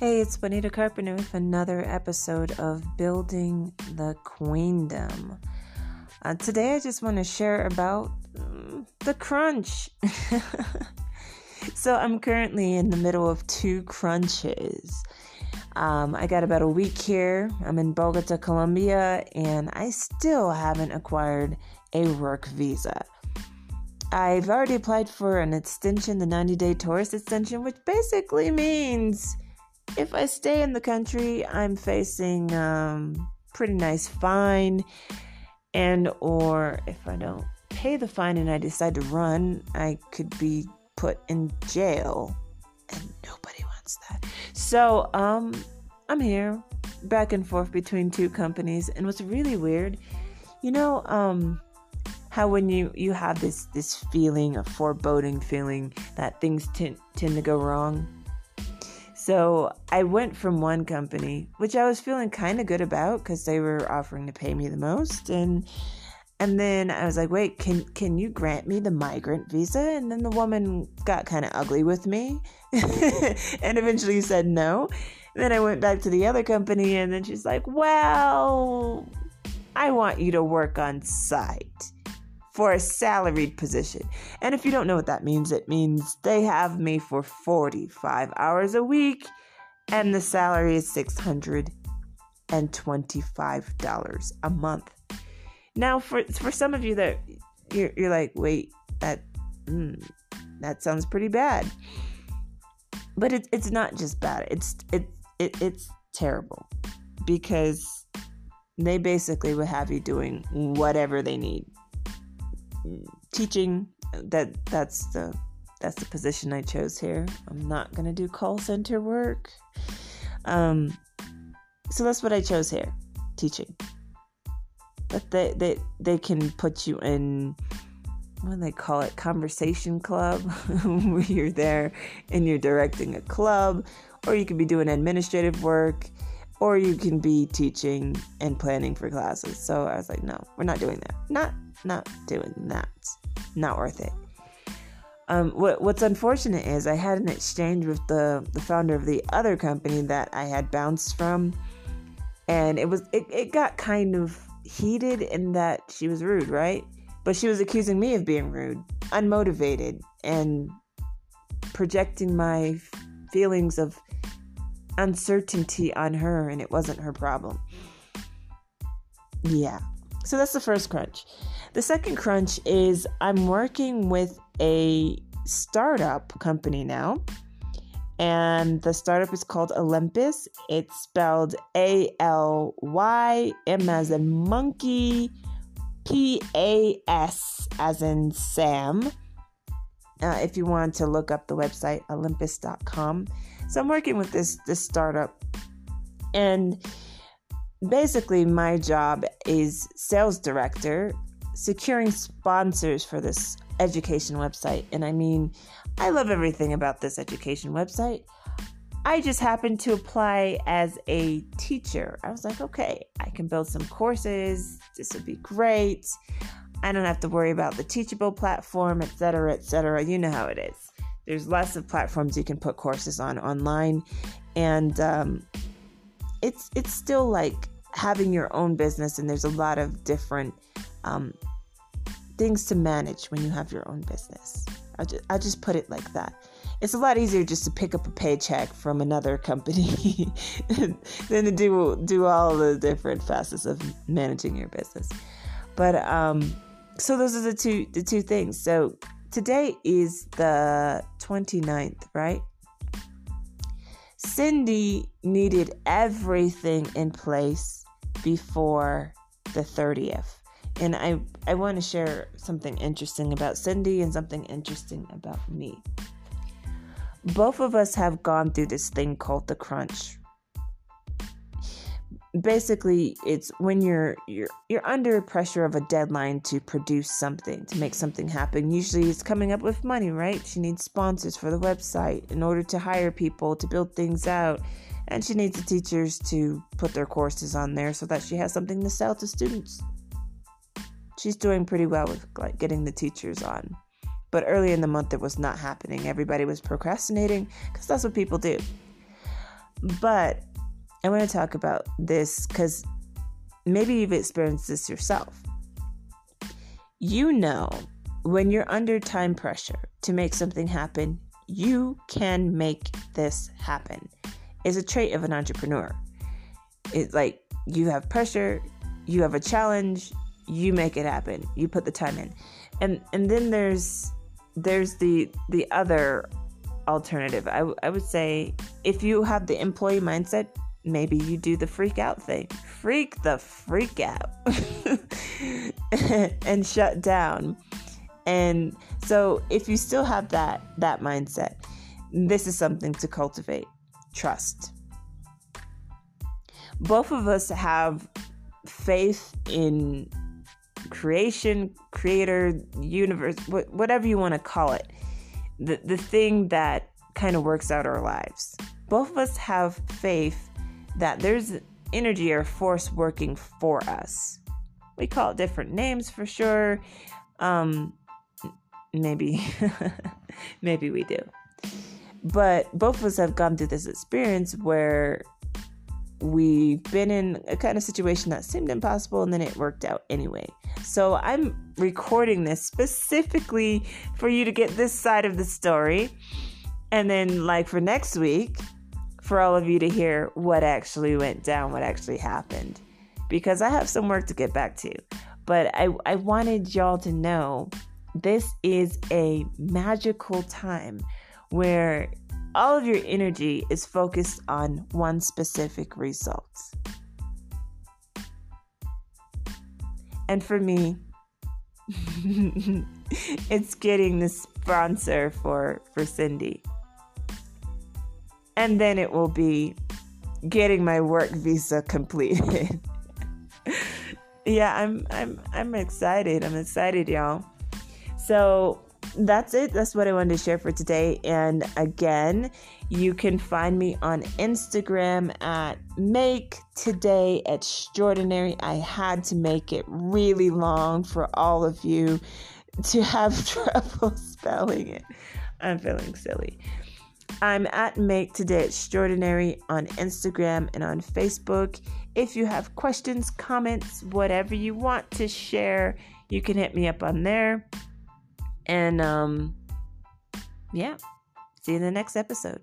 Hey, it's Bonita Carpenter with another episode of Building the Queendom. Uh, today, I just want to share about um, the crunch. so, I'm currently in the middle of two crunches. Um, I got about a week here. I'm in Bogota, Colombia, and I still haven't acquired a work visa. I've already applied for an extension, the 90 day tourist extension, which basically means if I stay in the country, I'm facing um, pretty nice fine, and or if I don't pay the fine and I decide to run, I could be put in jail, and nobody wants that. So, um, I'm here, back and forth between two companies, and what's really weird, you know, um, how when you you have this this feeling, a foreboding feeling that things t- tend to go wrong so I went from one company, which I was feeling kind of good about because they were offering to pay me the most, and and then I was like, wait, can can you grant me the migrant visa? And then the woman got kind of ugly with me, and eventually said no. And then I went back to the other company, and then she's like, well, I want you to work on site for a salaried position. And if you don't know what that means, it means they have me for 45 hours a week and the salary is $625 a month. Now, for for some of you that you're, you're like, wait, that mm, that sounds pretty bad, but it's it's not just bad. It's it, it it's terrible because they basically would have you doing whatever they need teaching that that's the that's the position I chose here. I'm not gonna do call center work. Um, so that's what I chose here, teaching. But they they they can put you in what do they call it, conversation club, where you're there and you're directing a club, or you could be doing administrative work, or you can be teaching and planning for classes. So I was like, no, we're not doing that. Not not doing that. Not worth it. Um, what, what's unfortunate is I had an exchange with the, the founder of the other company that I had bounced from, and it was it, it got kind of heated in that she was rude, right? But she was accusing me of being rude, unmotivated, and projecting my feelings of uncertainty on her, and it wasn't her problem. Yeah. So that's the first crunch. The second crunch is I'm working with a startup company now. And the startup is called Olympus. It's spelled A L Y M as in monkey, P A S as in Sam. Uh, if you want to look up the website, olympus.com. So I'm working with this this startup, and basically my job is sales director securing sponsors for this education website. And I mean, I love everything about this education website. I just happened to apply as a teacher. I was like, okay, I can build some courses. This would be great. I don't have to worry about the Teachable platform, etc., etc. You know how it is. There's lots of platforms you can put courses on online, and um, it's it's still like having your own business, and there's a lot of different um, things to manage when you have your own business. I just, I just put it like that. It's a lot easier just to pick up a paycheck from another company than to do do all the different facets of managing your business. But um, so those are the two the two things. So today is the 29th, right? Cindy needed everything in place before the 30th and I, I want to share something interesting about Cindy and something interesting about me. Both of us have gone through this thing called the crunch. Basically, it's when you're you're you're under pressure of a deadline to produce something, to make something happen. Usually it's coming up with money, right? She needs sponsors for the website in order to hire people to build things out. And she needs the teachers to put their courses on there so that she has something to sell to students she's doing pretty well with like getting the teachers on. But early in the month, it was not happening. Everybody was procrastinating because that's what people do. But I want to talk about this because maybe you've experienced this yourself. You know, when you're under time pressure to make something happen, you can make this happen. It's a trait of an entrepreneur. It's like you have pressure, you have a challenge, you make it happen. You put the time in. And and then there's there's the the other alternative. I, I would say if you have the employee mindset, maybe you do the freak out thing. Freak the freak out and shut down. And so if you still have that that mindset, this is something to cultivate. Trust. Both of us have faith in creation, creator, universe, whatever you want to call it. The the thing that kind of works out our lives. Both of us have faith that there's energy or force working for us. We call it different names for sure. Um, maybe, maybe we do. But both of us have gone through this experience where we've been in a kind of situation that seemed impossible and then it worked out anyway. So I'm recording this specifically for you to get this side of the story. And then, like for next week, for all of you to hear what actually went down, what actually happened, because I have some work to get back to. But I, I wanted y'all to know this is a magical time where all of your energy is focused on one specific result. And for me, it's getting the sponsor for for Cindy and then it will be getting my work visa completed. yeah, I'm I'm I'm excited. I'm excited, y'all. So that's it. That's what I wanted to share for today. And again, you can find me on Instagram at Make Today Extraordinary. I had to make it really long for all of you to have trouble spelling it. I'm feeling silly. I'm at Make Today Extraordinary on Instagram and on Facebook. If you have questions, comments, whatever you want to share, you can hit me up on there. And um, yeah, see you in the next episode.